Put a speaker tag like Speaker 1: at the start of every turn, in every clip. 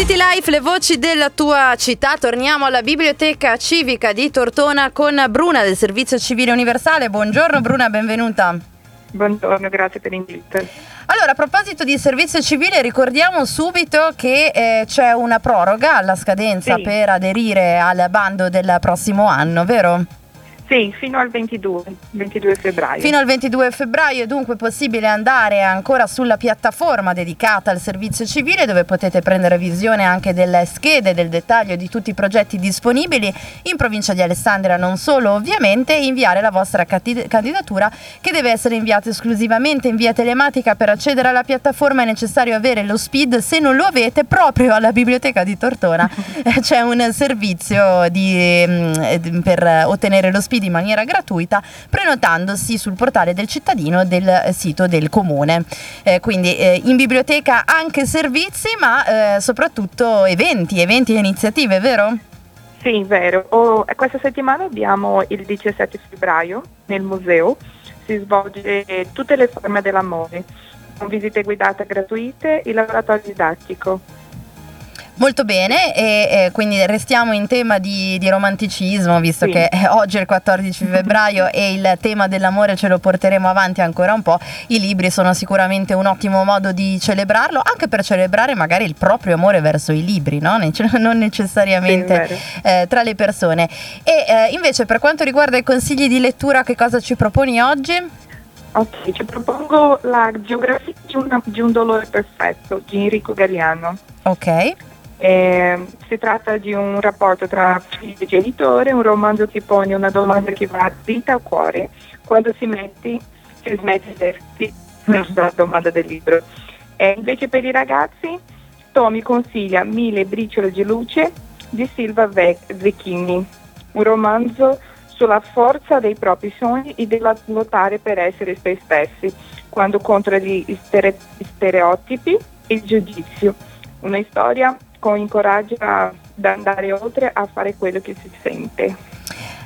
Speaker 1: City Life, le voci della tua città. Torniamo alla biblioteca civica di Tortona con Bruna del Servizio Civile Universale. Buongiorno Bruna, benvenuta.
Speaker 2: Buongiorno, grazie per l'invito.
Speaker 1: Allora, a proposito di servizio civile, ricordiamo subito che eh, c'è una proroga alla scadenza
Speaker 2: Sì.
Speaker 1: per aderire al bando del prossimo anno, vero?
Speaker 2: Sì, fino al 22, 22 febbraio.
Speaker 1: Fino al 22 febbraio è dunque possibile andare ancora sulla piattaforma dedicata al servizio civile dove potete prendere visione anche delle schede, del dettaglio di tutti i progetti disponibili in provincia di Alessandria, non solo ovviamente, inviare la vostra candidatura che deve essere inviata esclusivamente in via telematica. Per accedere alla piattaforma è necessario avere lo SPID, se non lo avete proprio alla biblioteca di Tortona c'è un servizio di, mm, eh, per ottenere lo SPID in maniera gratuita prenotandosi sul portale del cittadino del eh, sito del comune. Eh, quindi eh, in biblioteca anche servizi ma eh, soprattutto eventi, eventi e iniziative, vero?
Speaker 2: Sì, vero. Oh, questa settimana abbiamo il 17 febbraio nel museo. Si svolge tutte le forme dell'amore, con visite guidate gratuite e laboratorio didattico.
Speaker 1: Molto bene, e eh, quindi restiamo in tema di, di romanticismo, visto
Speaker 2: Sì.
Speaker 1: che eh, oggi è il 14 febbraio e il tema dell'amore ce lo porteremo avanti ancora un po'. I libri sono sicuramente un ottimo modo di celebrarlo, anche per celebrare magari il proprio amore verso i libri, no? Non necessariamente
Speaker 2: Sì,
Speaker 1: eh, tra le persone. E eh, invece per quanto riguarda i consigli di lettura, che cosa ci proponi oggi?
Speaker 2: Ok, ci propongo la geografia di, una- di un dolore perfetto di Enrico Galliano.
Speaker 1: Ok,
Speaker 2: Eh, si tratta di un rapporto tra figlio e genitore, un romanzo che pone una domanda che va dritta al cuore quando si, metti, si smette di la domanda del libro. E invece per i ragazzi, Tommy consiglia Mille briciole di luce di Silva Zecchini, un romanzo sulla forza dei propri sogni e della lottare per essere se stessi, quando contro gli stere- stereotipi e il giudizio. Una storia incoraggia ad andare oltre a fare quello che si sente.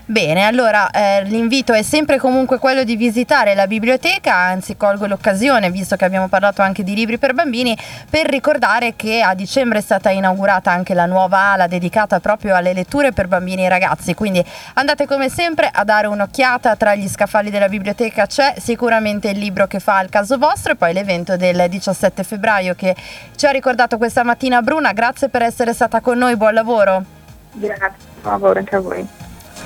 Speaker 1: Bene, allora eh, l'invito è sempre comunque quello di visitare la biblioteca, anzi colgo l'occasione, visto che abbiamo parlato anche di libri per bambini, per ricordare che a dicembre è stata inaugurata anche la nuova ala dedicata proprio alle letture per bambini e ragazzi, quindi andate come sempre a dare un'occhiata, tra gli scaffali della biblioteca c'è sicuramente il libro che fa al caso vostro e poi l'evento del 17 febbraio che ci ha ricordato questa mattina Bruna, grazie per essere stata con noi, buon lavoro.
Speaker 2: Grazie, buon lavoro anche a voi.